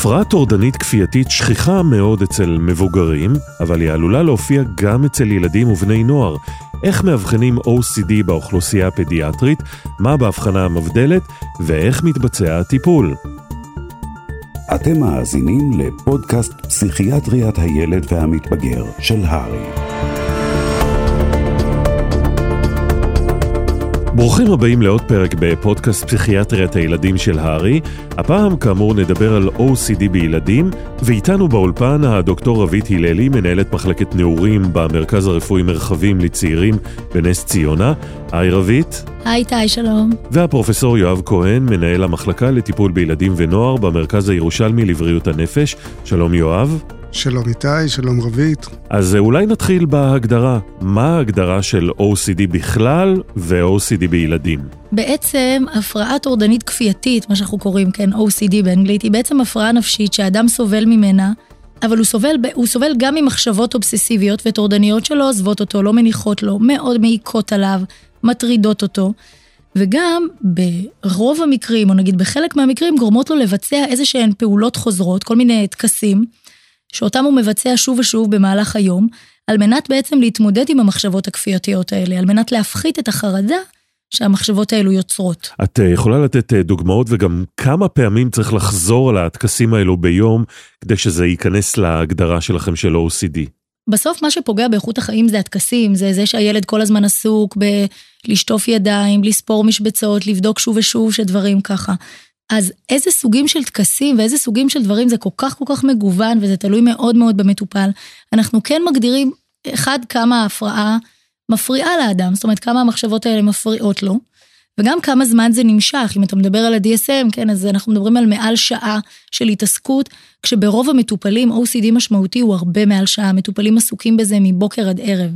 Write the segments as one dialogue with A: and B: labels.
A: הפרעה טורדנית כפייתית שכיחה מאוד אצל מבוגרים, אבל היא עלולה להופיע גם אצל ילדים ובני נוער. איך מאבחנים OCD באוכלוסייה הפדיאטרית, מה בהבחנה המבדלת, ואיך מתבצע הטיפול.
B: אתם מאזינים לפודקאסט פסיכיאטריית הילד והמתבגר של הרי.
A: ברוכים הבאים לעוד פרק בפודקאסט פסיכיאטריית הילדים של הארי. הפעם כאמור נדבר על OCD בילדים, ואיתנו באולפן הדוקטור רבית הללי, מנהלת מחלקת נעורים במרכז הרפואי מרחבים לצעירים בנס ציונה. היי רבית.
C: היי איתי, שלום.
A: והפרופסור יואב כהן, מנהל המחלקה לטיפול בילדים ונוער במרכז הירושלמי לבריאות הנפש. שלום יואב.
D: שלום איתי, שלום רבית.
A: אז אולי נתחיל בהגדרה. מה ההגדרה של OCD בכלל ו-OCD בילדים?
C: בעצם הפרעה טורדנית כפייתית, מה שאנחנו קוראים, כן, OCD באנגלית, היא בעצם הפרעה נפשית שהאדם סובל ממנה, אבל הוא סובל, הוא סובל גם ממחשבות אובססיביות וטורדניות שלא עוזבות אותו, לא מניחות לו, מאוד מעיקות עליו, מטרידות אותו. וגם ברוב המקרים, או נגיד בחלק מהמקרים, גורמות לו לבצע איזה שהן פעולות חוזרות, כל מיני טקסים, שאותם הוא מבצע שוב ושוב במהלך היום, על מנת בעצם להתמודד עם המחשבות הכפייתיות האלה, על מנת להפחית את החרדה שהמחשבות האלו יוצרות.
A: את אה, יכולה לתת אה, דוגמאות וגם כמה פעמים צריך לחזור על הטקסים האלו ביום כדי שזה ייכנס להגדרה שלכם של OCD?
C: בסוף מה שפוגע באיכות החיים זה הטקסים, זה זה שהילד כל הזמן עסוק בלשטוף ידיים, לספור משבצות, לבדוק שוב ושוב שדברים ככה. אז איזה סוגים של טקסים ואיזה סוגים של דברים זה כל כך כל כך מגוון וזה תלוי מאוד מאוד במטופל. אנחנו כן מגדירים, אחד, כמה ההפרעה מפריעה לאדם, זאת אומרת כמה המחשבות האלה מפריעות לו, וגם כמה זמן זה נמשך. אם אתה מדבר על ה-DSM, כן, אז אנחנו מדברים על מעל שעה של התעסקות, כשברוב המטופלים OCD משמעותי הוא הרבה מעל שעה, מטופלים עסוקים בזה מבוקר עד ערב.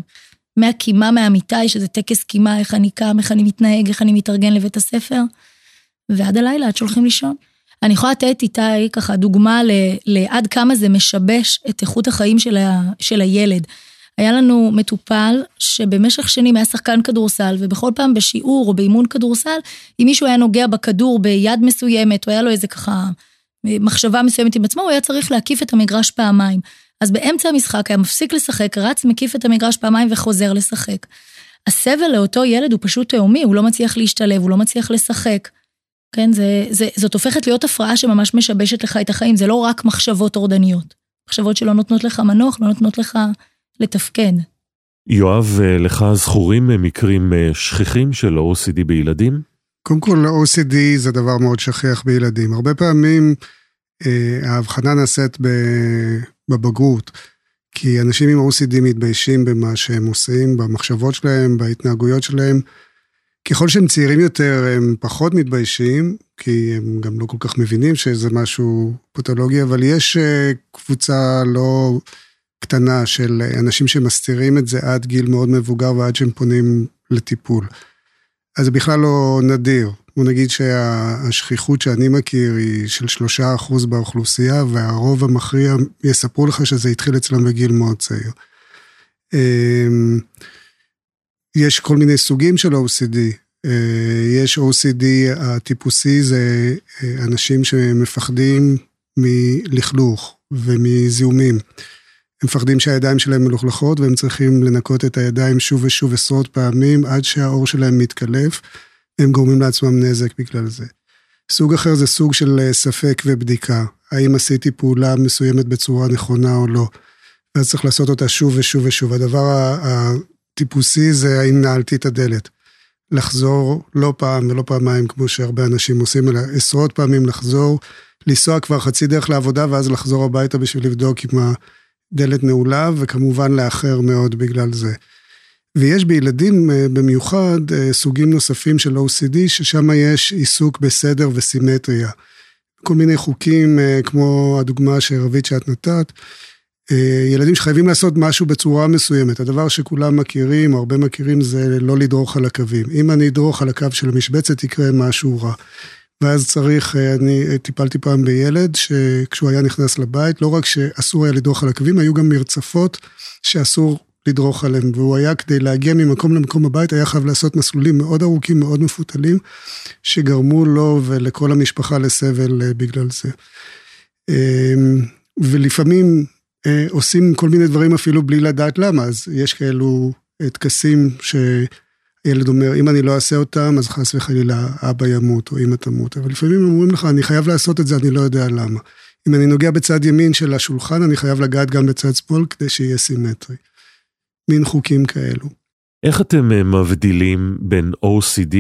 C: מהקימה מהמיטה, שזה טקס קימה, איך אני קם, איך אני מתנהג, איך אני מתארגן לבית הספר. ועד הלילה, עד שהולכים לישון. אני יכולה לתת איתי ככה דוגמה לעד כמה זה משבש את איכות החיים של, ה, של הילד. היה לנו מטופל שבמשך שנים היה שחקן כדורסל, ובכל פעם בשיעור או באימון כדורסל, אם מישהו היה נוגע בכדור ביד מסוימת, או היה לו איזה ככה מחשבה מסוימת עם עצמו, הוא היה צריך להקיף את המגרש פעמיים. אז באמצע המשחק היה מפסיק לשחק, רץ, מקיף את המגרש פעמיים וחוזר לשחק. הסבל לאותו ילד הוא פשוט תהומי, הוא לא מצליח להשתלב, הוא לא מצליח לשחק. כן, זה, זה, זאת הופכת להיות הפרעה שממש משבשת לך את החיים, זה לא רק מחשבות טורדניות. מחשבות שלא נותנות לך מנוח, לא נותנות לך לתפקד.
A: יואב, אה, לך זכורים מקרים אה, שכיחים של OCD בילדים?
D: קודם כל, OCD זה דבר מאוד שכיח בילדים. הרבה פעמים אה, ההבחנה נעשית בבגרות, כי אנשים עם OCD מתביישים במה שהם עושים, במחשבות שלהם, בהתנהגויות שלהם. ככל שהם צעירים יותר, הם פחות מתביישים, כי הם גם לא כל כך מבינים שזה משהו פתולוגי, אבל יש אה, קבוצה לא קטנה של אנשים שמסתירים את זה עד גיל מאוד מבוגר ועד שהם פונים לטיפול. אז זה בכלל לא נדיר. בוא נגיד שהשכיחות שאני מכיר היא של שלושה אחוז באוכלוסייה, והרוב המכריע יספרו לך שזה התחיל אצלם בגיל מאוד צעיר. יש כל מיני סוגים של OCD. אה, יש OCD הטיפוסי, זה אה, אנשים שמפחדים מלכלוך ומזיהומים. הם מפחדים שהידיים שלהם מלוכלכות והם צריכים לנקות את הידיים שוב ושוב עשרות פעמים עד שהאור שלהם מתקלף, והם גורמים לעצמם נזק בגלל זה. סוג אחר זה סוג של אה, ספק ובדיקה, האם עשיתי פעולה מסוימת בצורה נכונה או לא. ואז צריך לעשות אותה שוב ושוב ושוב. הדבר הטיפוסי זה האם נעלתי את הדלת. לחזור לא פעם ולא פעמיים כמו שהרבה אנשים עושים, אלא עשרות פעמים לחזור, לנסוע כבר חצי דרך לעבודה ואז לחזור הביתה בשביל לבדוק אם הדלת נעולה, וכמובן לאחר מאוד בגלל זה. ויש בילדים אה, במיוחד אה, סוגים נוספים של OCD, ששם יש עיסוק בסדר וסימטריה. כל מיני חוקים, אה, כמו הדוגמה שרבית שאת נתת, ילדים שחייבים לעשות משהו בצורה מסוימת. הדבר שכולם מכירים, או הרבה מכירים, זה לא לדרוך על הקווים. אם אני אדרוך על הקו של המשבצת, יקרה משהו רע. ואז צריך, אה, אני אה, טיפלתי פעם בילד שכשהוא היה נכנס לבית, לא רק שאסור היה לדרוך על הקווים, היו גם מרצפות שאסור לדרוך עליהם. והוא היה, כדי להגיע ממקום למקום הבית, היה חייב לעשות מסלולים מאוד ארוכים, מאוד מפותלים, שגרמו לו ולכל המשפחה לסבל בגלל זה. ולפעמים עושים כל מיני דברים אפילו בלי לדעת למה, אז יש כאלו טקסים שילד אומר, אם אני לא אעשה אותם, אז חס וחלילה אבא ימות או אמא תמות, אבל לפעמים אומרים לך, אני חייב לעשות את זה, אני לא יודע למה. אם אני נוגע בצד ימין של השולחן, אני חייב לגעת גם בצד שמאל כדי שיהיה סימטרי. מין חוקים כאלו.
A: איך אתם אה, מבדילים בין OCD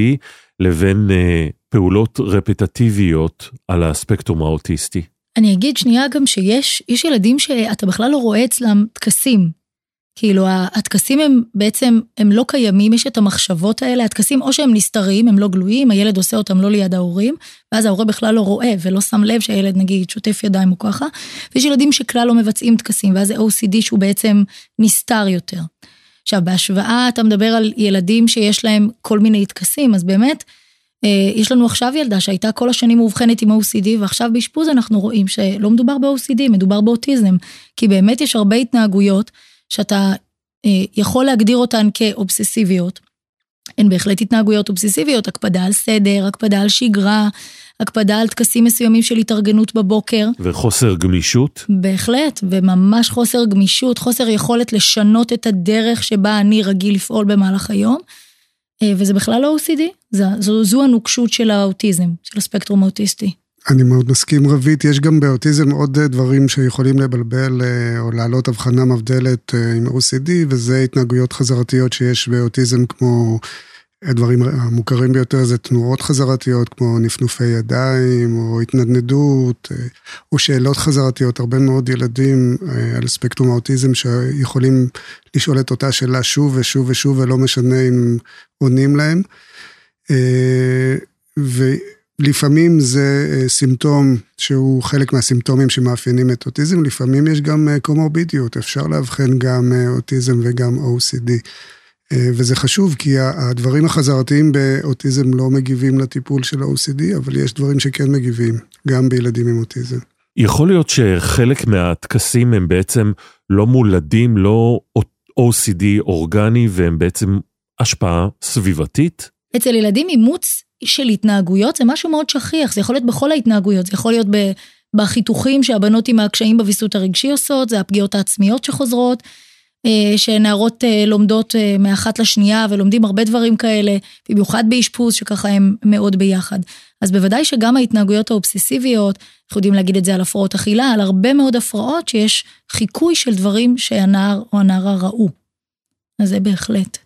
A: לבין אה, פעולות רפטטיביות על הספקטרום האוטיסטי?
C: אני אגיד שנייה גם שיש, יש ילדים שאתה בכלל לא רואה אצלם טקסים. כאילו הטקסים הם בעצם, הם לא קיימים, יש את המחשבות האלה, הטקסים או שהם נסתרים, הם לא גלויים, הילד עושה אותם לא ליד ההורים, ואז ההורה בכלל לא רואה ולא שם לב שהילד נגיד שוטף ידיים או ככה, ויש ילדים שכלל לא מבצעים טקסים, ואז זה OCD שהוא בעצם נסתר יותר. עכשיו, בהשוואה, אתה מדבר על ילדים שיש להם כל מיני טקסים, אז באמת, יש לנו עכשיו ילדה שהייתה כל השנים מאובחנת עם OCD, ועכשיו באשפוז אנחנו רואים שלא מדובר ב-OCD, מדובר באוטיזם. כי באמת יש הרבה התנהגויות שאתה אה, יכול להגדיר אותן כאובססיביות. הן בהחלט התנהגויות אובססיביות, הקפדה על סדר, הקפדה על שגרה, הקפדה על טקסים מסוימים של התארגנות בבוקר.
A: וחוסר גמישות?
C: בהחלט, וממש חוסר גמישות, חוסר יכולת לשנות את הדרך שבה אני רגיל לפעול במהלך היום. אה, וזה בכלל לא OCD, זו, זו, זו הנוקשות של האוטיזם, של הספקטרום האוטיסטי.
D: אני מאוד מסכים רבית, יש גם באוטיזם עוד דברים שיכולים לבלבל אה, או להעלות הבחנה מבדלת אה, עם OCD, וזה התנהגויות חזרתיות שיש באוטיזם כמו הדברים המוכרים ביותר זה תנועות חזרתיות כמו נפנופי ידיים או התנדנדות או שאלות חזרתיות. הרבה מאוד ילדים על ספקטרום האוטיזם שיכולים לשאול את אותה שאלה שוב ושוב ושוב ולא משנה אם עונים להם. ולפעמים זה סימפטום שהוא חלק מהסימפטומים שמאפיינים את אוטיזם, לפעמים יש גם קומורבידיות, אפשר לאבחן גם אוטיזם וגם OCD. אה, וזה חשוב, כי הדברים החזרתיים באוטיזם לא מגיבים לטיפול של ה-OCD, אבל יש דברים שכן מגיבים, גם בילדים עם אוטיזם.
A: יכול להיות שחלק מהטקסים הם בעצם לא מולדים, לא OCD אורגני, והם בעצם השפעה סביבתית?
C: אצל ילדים אימוץ של התנהגויות זה משהו מאוד שכיח, זה יכול להיות בכל ההתנהגויות, זה יכול להיות בחיתוכים שהבנות עם הקשיים בוויסות הרגשי עושות, זה הפגיעות העצמיות שחוזרות. אה, שנערות אה, לומדות אה, מאחת לשנייה ולומדים הרבה דברים כאלה, במיוחד באשפוז שככה הם מאוד ביחד. אז בוודאי שגם ההתנהגויות האובססיביות, אנחנו יודעים להגיד את זה על הפרעות אכילה, על הרבה מאוד הפרעות שיש חיקוי של דברים שהנער או הנערה ראו. אז זה בהחלט.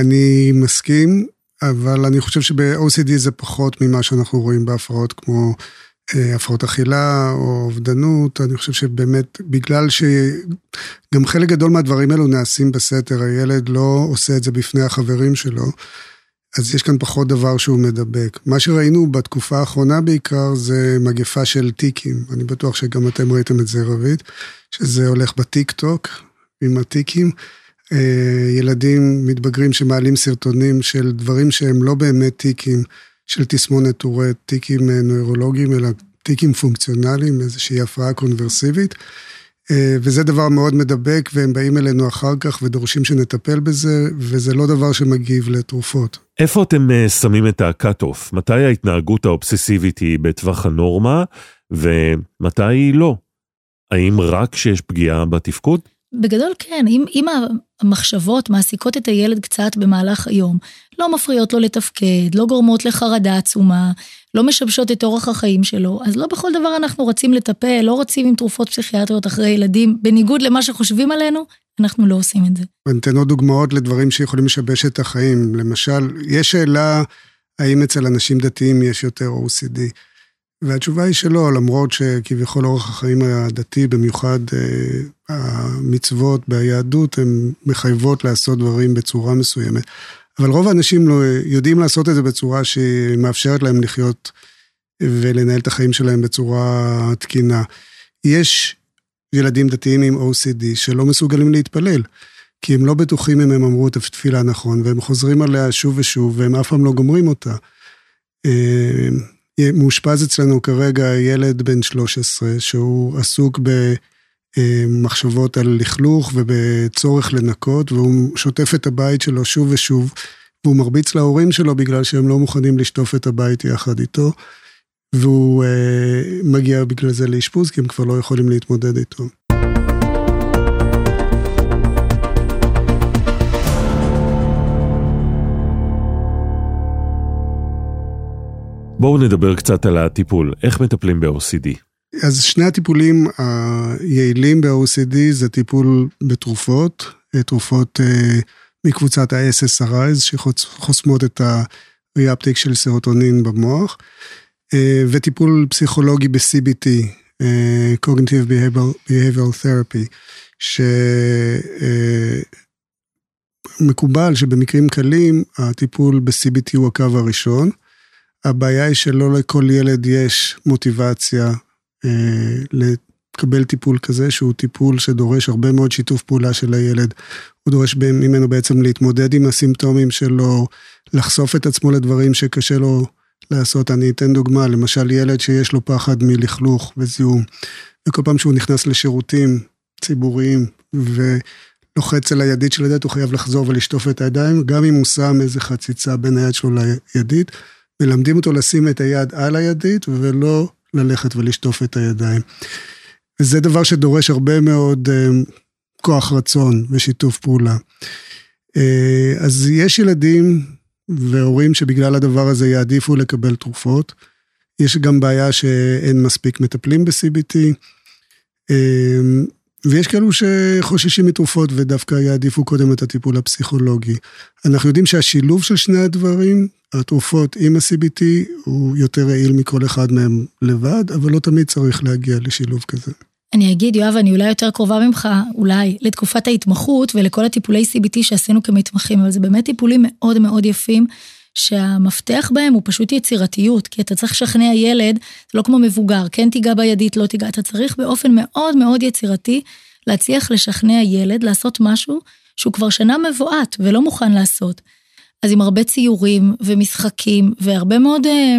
D: אני מסכים, אבל אני חושב שב-OCD זה פחות ממה שאנחנו רואים בהפרעות כמו הפרעות אכילה או אובדנות, אני חושב שבאמת, בגלל שגם חלק גדול מהדברים האלו נעשים בסתר, הילד לא עושה את זה בפני החברים שלו, אז יש כאן פחות דבר שהוא מדבק. מה שראינו בתקופה האחרונה בעיקר זה מגפה של טיקים, אני בטוח שגם אתם ראיתם את זה רבית, שזה הולך בטיק טוק עם הטיקים. אה, ילדים מתבגרים שמעלים סרטונים של דברים שהם לא באמת טיקים. של תסמונת טורט, טיקים אה, נוירולוגיים, אלא טיקים פונקציונליים, איזושהי הפרעה קונברסיבית. אה, וזה דבר מאוד מדבק, והם באים אלינו אחר כך ודורשים שנטפל בזה, וזה לא דבר שמגיב לתרופות.
A: איפה אתם אה, שמים את ה-cut-off? מתי ההתנהגות האובססיבית היא בטווח הנורמה, ומתי היא לא? האם רק כשיש פגיעה בתפקוד?
C: בגדול כן, אם, אם המחשבות מעסיקות את הילד קצת במהלך היום, לא מפריעות לו לתפקד, לא גורמות לחרדה עצומה, לא משבשות את אורח החיים שלו, אז לא בכל דבר אנחנו רצים לטפל, לא רצים עם תרופות פסיכיאטריות אחרי ילדים, בניגוד למה שחושבים עלינו, אנחנו לא עושים את זה.
D: וניתן עוד דוגמאות לדברים שיכולים לשבש את החיים. למשל, יש שאלה האם אצל אנשים דתיים יש יותר OCD. והתשובה היא שלא, למרות שכביכול אורח החיים הדתי, במיוחד אה, המצוות ביהדות, הן מחייבות לעשות דברים בצורה מסוימת. אבל רוב האנשים לא יודעים לעשות את זה בצורה שמאפשרת להם לחיות ולנהל את החיים שלהם בצורה תקינה. יש ילדים דתיים עם OCD שלא מסוגלים להתפלל, כי הם לא בטוחים אם הם אמרו את התפילה נכון, והם חוזרים עליה שוב ושוב, והם אף פעם לא גומרים אותה. אה, מאושפז אצלנו כרגע ילד בן 13, שהוא עסוק במחשבות על לכלוך ובצורך לנקות, והוא שוטף את הבית שלו שוב ושוב, והוא מרביץ להורים שלו בגלל שהם לא מוכנים לשטוף את הבית יחד איתו. והוא אה, מגיע בגלל זה לאשפוז, כי הם כבר לא יכולים להתמודד איתו.
A: בואו נדבר קצת על הטיפול, איך מטפלים ב-OCD?
D: אז שני הטיפולים היעילים ב-OCD זה טיפול בתרופות, תרופות אה, מקבוצת ה-SSRIs שחוסמות את ה-reuptake של סרוטונין במוח, אה, וטיפול פסיכולוגי ב-CBT, אה, Cognitive Behavioral, Behavioral Therapy, שמקובל שבמקרים קלים הטיפול ב-CBT הוא הקו הראשון. הבעיה היא שלא לכל ילד יש מוטיבציה אה, לקבל טיפול כזה, שהוא טיפול שדורש הרבה מאוד שיתוף פעולה של הילד. הוא דורש ממנו בעצם להתמודד עם הסימפטומים שלו, לחשוף את עצמו לדברים שקשה לו לעשות. אני אתן דוגמה, למשל ילד שיש לו פחד מלכלוך וזיהום, וכל פעם שהוא נכנס לשירותים ציבוריים ולוחץ על הידית של הידית, הוא חייב לחזור ולשטוף את הידיים, גם אם הוא שם איזה חציצה בין היד שלו לידית. מלמדים אותו לשים את היד על הידית ולא ללכת ולשטוף את הידיים. וזה דבר שדורש הרבה מאוד uh, כוח רצון ושיתוף פעולה. Uh, אז יש ילדים והורים שבגלל הדבר הזה יעדיפו לקבל תרופות. יש גם בעיה שאין מספיק מטפלים ב-CBT. Uh, ויש כאלו שחוששים מתרופות ודווקא יעדיפו קודם את הטיפול הפסיכולוגי. אנחנו יודעים שהשילוב של שני הדברים, התרופות עם ה-CBT, הוא יותר יעיל מכל אחד מהם לבד, אבל לא תמיד צריך להגיע לשילוב כזה.
C: אני אגיד, יואב, אני אולי יותר קרובה ממך, אולי, לתקופת ההתמחות ולכל הטיפולי CBT שעשינו כמתמחים, אבל זה באמת טיפולים מאוד מאוד יפים, שהמפתח בהם הוא פשוט יצירתיות, כי אתה צריך לשכנע ילד, זה לא כמו מבוגר, כן תיגע בידית, לא תיגע, אתה צריך באופן מאוד מאוד יצירתי להצליח לשכנע ילד לעשות משהו שהוא כבר שנה מבועת ולא מוכן לעשות. אז עם הרבה ציורים ומשחקים והרבה מאוד אה,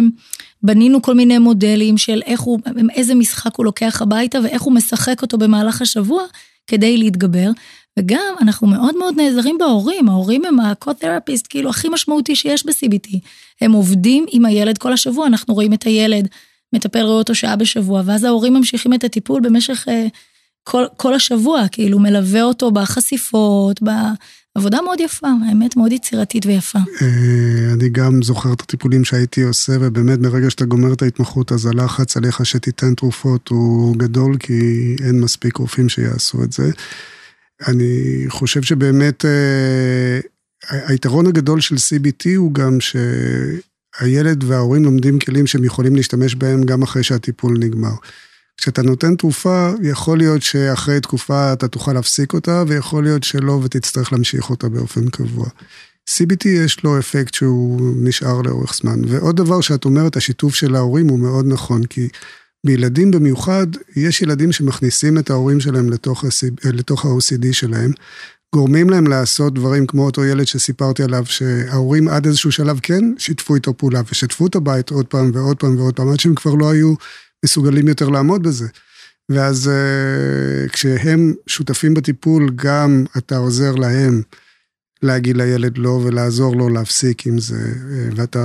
C: בנינו כל מיני מודלים של איך הוא, איזה משחק הוא לוקח הביתה ואיך הוא משחק אותו במהלך השבוע כדי להתגבר. וגם אנחנו מאוד מאוד נעזרים בהורים, ההורים הם ה-co-therapist כאילו הכי משמעותי שיש ב-CBT. הם עובדים עם הילד כל השבוע, אנחנו רואים את הילד, מטפל רואה אותו שעה בשבוע, ואז ההורים ממשיכים את הטיפול במשך uh, כל, כל השבוע, כאילו מלווה אותו בחשיפות, בעבודה מאוד יפה, האמת מאוד יצירתית ויפה.
D: אה, אני גם זוכר את הטיפולים שהייתי עושה, ובאמת מרגע שאתה גומר את ההתמחות, אז הלחץ עליך שתיתן תרופות הוא גדול, כי אין מספיק רופאים שיעשו את זה. אני חושב שבאמת אה, היתרון הגדול של CBT הוא גם שהילד וההורים לומדים כלים שהם יכולים להשתמש בהם גם אחרי שהטיפול נגמר. כשאתה נותן תרופה, יכול להיות שאחרי תקופה אתה תוכל להפסיק אותה, ויכול להיות שלא ותצטרך להמשיך אותה באופן קבוע. CBT יש לו אפקט שהוא נשאר לאורך זמן. ועוד דבר שאת אומרת, השיתוף של ההורים הוא מאוד נכון, כי בילדים במיוחד, יש ילדים שמכניסים את ההורים שלהם לתוך, ה-OCD שלהם, גורמים להם לעשות דברים כמו אותו ילד שסיפרתי עליו, שההורים עד איזשהו שלב כן שיתפו איתו פעולה, ושתפו את הבית עוד פעם ועוד פעם ועוד פעם, עד שהם כבר לא היו מסוגלים יותר לעמוד בזה. ואז uh, כשהם שותפים בטיפול, גם אתה עוזר להם להגיד לילד לא ולעזור לו להפסיק עם זה, uh, ואתה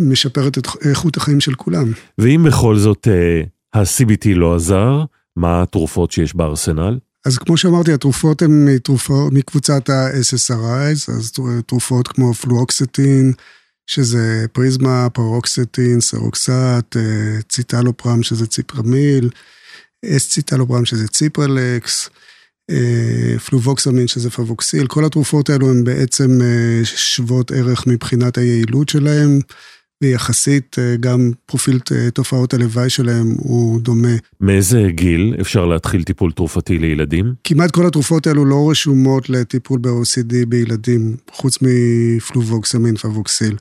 D: משפרת את איכות החיים של כולם.
A: ואם בכל זאת uh, ה-CBT לא עזר, מה התרופות שיש בארסנל?
D: אז כמו שאמרתי, התרופות הן מקבוצת ה-SSRIs, אז תרופות כמו פלואוקסטין, שזה פריזמה, פרוקסטין, סרוקסט, אה, ציטלופרם שזה ציפרמיל, אס ציטלופרם שזה ציפרלקס, אה, פלובוקסמין שזה פבוקסיל, כל התרופות האלו הן בעצם אה, שוות ערך מבחינת היעילות שלהן. ויחסית גם פרופיל תופעות הלוואי שלהם הוא דומה.
A: מאיזה גיל אפשר להתחיל טיפול תרופתי לילדים?
D: כמעט כל התרופות האלו לא רשומות לטיפול ב-OCD בילדים, חוץ מפלובוקסמין פבוקסיל.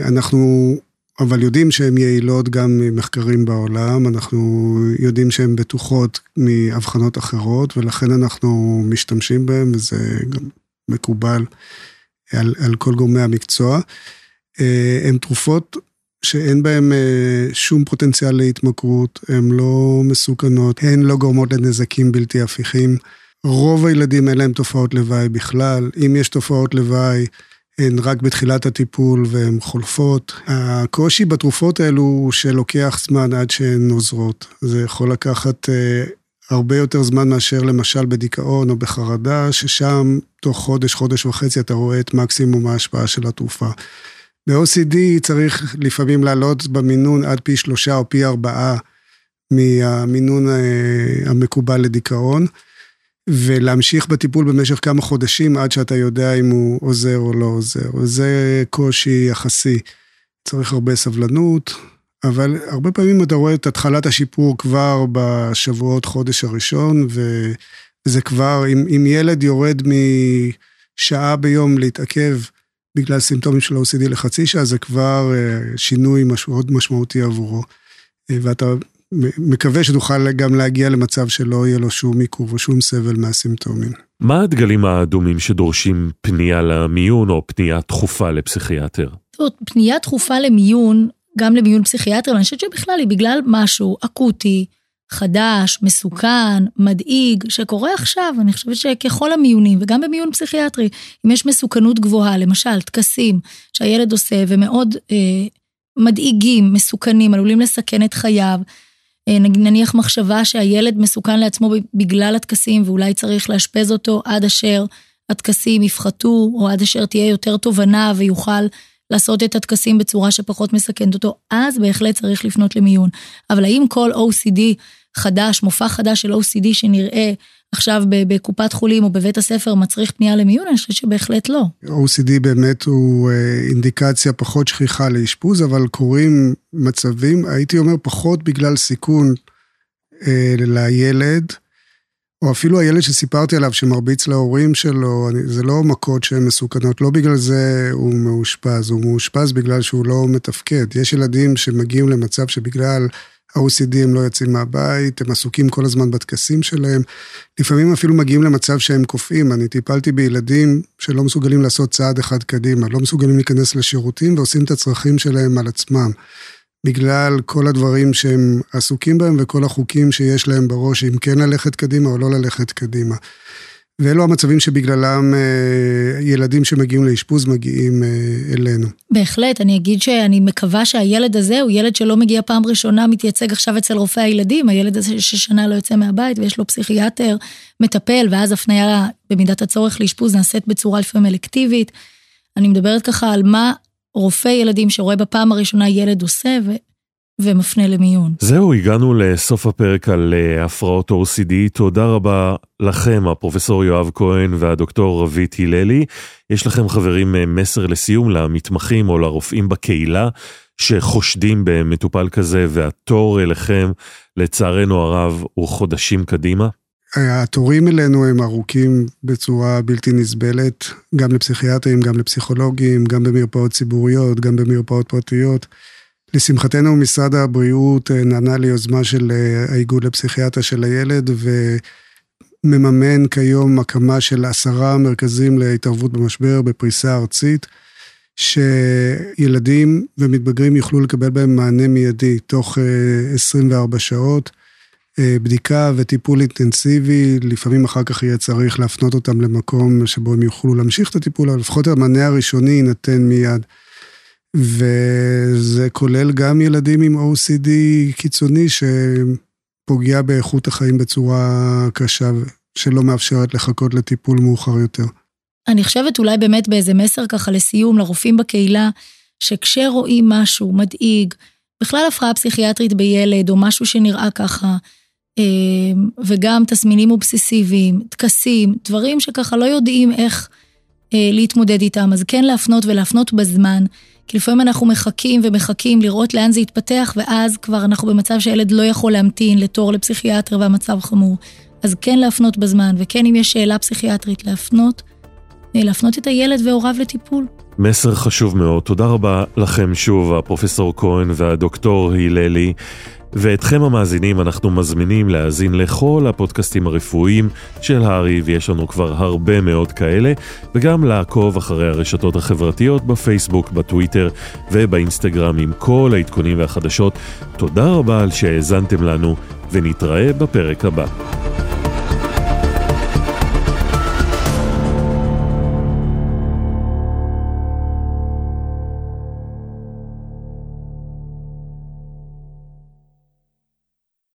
D: אנחנו אבל יודעים שהן יעילות גם ממחקרים בעולם, אנחנו יודעים שהן בטוחות מאבחנות אחרות, ולכן אנחנו משתמשים בהן, וזה גם מקובל על, על כל גורמי המקצוע. אה, הן תרופות שאין בהן אה, שום פוטנציאל להתמכרות, הן לא מסוכנות, הן לא גורמות לנזקים בלתי הפיכים. רוב הילדים אין להם תופעות לוואי בכלל, אם יש תופעות לוואי, הן רק בתחילת הטיפול והן חולפות. הקושי בתרופות האלו הוא שלוקח זמן עד שהן עוזרות. זה יכול לקחת אה, הרבה יותר זמן מאשר למשל בדיכאון או בחרדה, ששם תוך חודש, חודש וחצי אתה רואה את מקסימום ההשפעה של התרופה. ב-OCD צריך לפעמים לעלות במינון עד פי שלושה או פי ארבעה מהמינון אה, המקובל לדיכאון. ולהמשיך בטיפול במשך כמה חודשים עד שאתה יודע אם הוא עוזר או לא עוזר. וזה קושי יחסי. צריך הרבה סבלנות, אבל הרבה פעמים אתה רואה את התחלת השיפור כבר בשבועות, חודש הראשון, וזה כבר, אם, אם ילד יורד משעה ביום להתעכב בגלל סימפטומים של OCD לחצי שעה, זה כבר אה, שינוי מאוד משמעותי עבורו. אה, ואתה מקווה שתוכל גם להגיע למצב שלא יהיה לו שום עיכוב או שום סבל מהסימפטומים.
A: מה הדגלים האדומים שדורשים פנייה למיון או פנייה דחופה לפסיכיאטר?
C: פנייה דחופה למיון, גם למיון פסיכיאטר, אני חושבת שבכלל היא בגלל משהו אקוטי, חדש, מסוכן, מדאיג, שקורה עכשיו, אני חושבת שככל המיונים, וגם במיון פסיכיאטרי, אם יש מסוכנות גבוהה, למשל, טקסים שהילד עושה ומאוד אה, מדאיגים, מסוכנים, עלולים לסכן את חייו, אה, נניח מחשבה שהילד מסוכן לעצמו בגלל הטקסים ואולי צריך לאשפז אותו עד אשר הטקסים יפחתו, או עד אשר תהיה יותר תובנה ויוכל לעשות את הטקסים בצורה שפחות מסכנת אותו, אז בהחלט צריך לפנות למיון. אבל האם כל OCD חדש, מופע חדש של OCD שנראה עכשיו בקופת חולים או בבית הספר מצריך פנייה למיון? אני חושבת שבהחלט לא.
D: OCD באמת הוא אה, אינדיקציה פחות שכיחה לאשפוז, אבל קורים מצבים, הייתי אומר פחות בגלל סיכון אה, לילד, או אפילו הילד שסיפרתי עליו שמרביץ להורים שלו, זה לא מכות שהן מסוכנות, לא בגלל זה הוא מאושפז, הוא מאושפז בגלל שהוא לא מתפקד. יש ילדים שמגיעים למצב שבגלל... ה-OCD הם לא יוצאים מהבית, הם עסוקים כל הזמן בטקסים שלהם. לפעמים אפילו מגיעים למצב שהם קופאים. אני טיפלתי בילדים שלא מסוגלים לעשות צעד אחד קדימה, לא מסוגלים להיכנס לשירותים ועושים את הצרכים שלהם על עצמם. בגלל כל הדברים שהם עסוקים בהם וכל החוקים שיש להם בראש, אם כן ללכת קדימה או לא ללכת קדימה. ואלו המצבים שבגללם אה, ילדים שמגיעים לאשפוז מגיעים אה, אלינו.
C: בהחלט, אני אגיד שאני מקווה שהילד הזה הוא ילד שלא מגיע פעם ראשונה, מתייצג עכשיו אצל רופא הילדים, הילד הזה ששנה לא יוצא מהבית ויש לו פסיכיאטר, מטפל, ואז הפנייה במידת הצורך לאשפוז נעשית בצורה לפעמים אלקטיבית. אני מדברת ככה על מה רופא ילדים שרואה בפעם הראשונה ילד עושה, ומפנה למיון.
A: זהו, הגענו לסוף הפרק על uh, הפרעות OCD. תודה רבה לכם, הפרופסור יואב כהן והדוקטור רבית הללי. יש לכם חברים uh, מסר לסיום למתמחים או לרופאים בקהילה שחושדים במטופל כזה והתור אליכם, לצערנו הרב, הוא חודשים קדימה?
D: התורים אלינו הם ארוכים בצורה בלתי נסבלת, גם לפסיכיאטרים, גם לפסיכולוגים, גם במרפאות ציבוריות, גם במרפאות פרטיות. לשמחתנו משרד הבריאות אה, נענה ליוזמה של אה, האיגוד לפסיכיאטר של הילד ומממן כיום הקמה של עשרה מרכזים להתערבות במשבר בפריסה ארצית, שילדים ומתבגרים יוכלו לקבל בהם מענה מיידי תוך 24 אה, שעות. בדיקה וטיפול אינטנסיבי, לפעמים אחר כך יהיה צריך להפנות אותם למקום שבו הם יוכלו להמשיך את הטיפול, אבל לפחות המענה הראשוני יינתן מיד. וזה כולל גם ילדים עם OCD קיצוני שפוגע באיכות החיים בצורה קשה, שלא מאפשרת לחכות לטיפול מאוחר יותר.
C: אני חושבת אולי באמת באיזה מסר ככה לסיום לרופאים בקהילה, שכשרואים משהו מדאיג, בכלל הפרעה פסיכיאטרית בילד, או משהו שנראה ככה, אה, וגם תסמינים אובססיביים, טקסים, דברים שככה לא יודעים איך אה, להתמודד איתם, אז כן להפנות ולהפנות בזמן. כי לפעמים אנחנו מחכים ומחכים לראות לאן זה יתפתח, ואז כבר אנחנו במצב שהילד לא יכול להמתין לתור לפסיכיאטר והמצב חמור. אז כן להפנות בזמן, וכן אם יש שאלה פסיכיאטרית, להפנות, אה, להפנות את הילד והוריו לטיפול.
A: מסר חשוב מאוד. תודה רבה לכם שוב, הפרופסור כהן והדוקטור הללי. ואתכם המאזינים אנחנו מזמינים להאזין לכל הפודקאסטים הרפואיים של הארי, ויש לנו כבר הרבה מאוד כאלה, וגם לעקוב אחרי הרשתות החברתיות בפייסבוק, בטוויטר ובאינסטגרם עם כל העדכונים והחדשות. תודה רבה על שהאזנתם לנו, ונתראה בפרק הבא.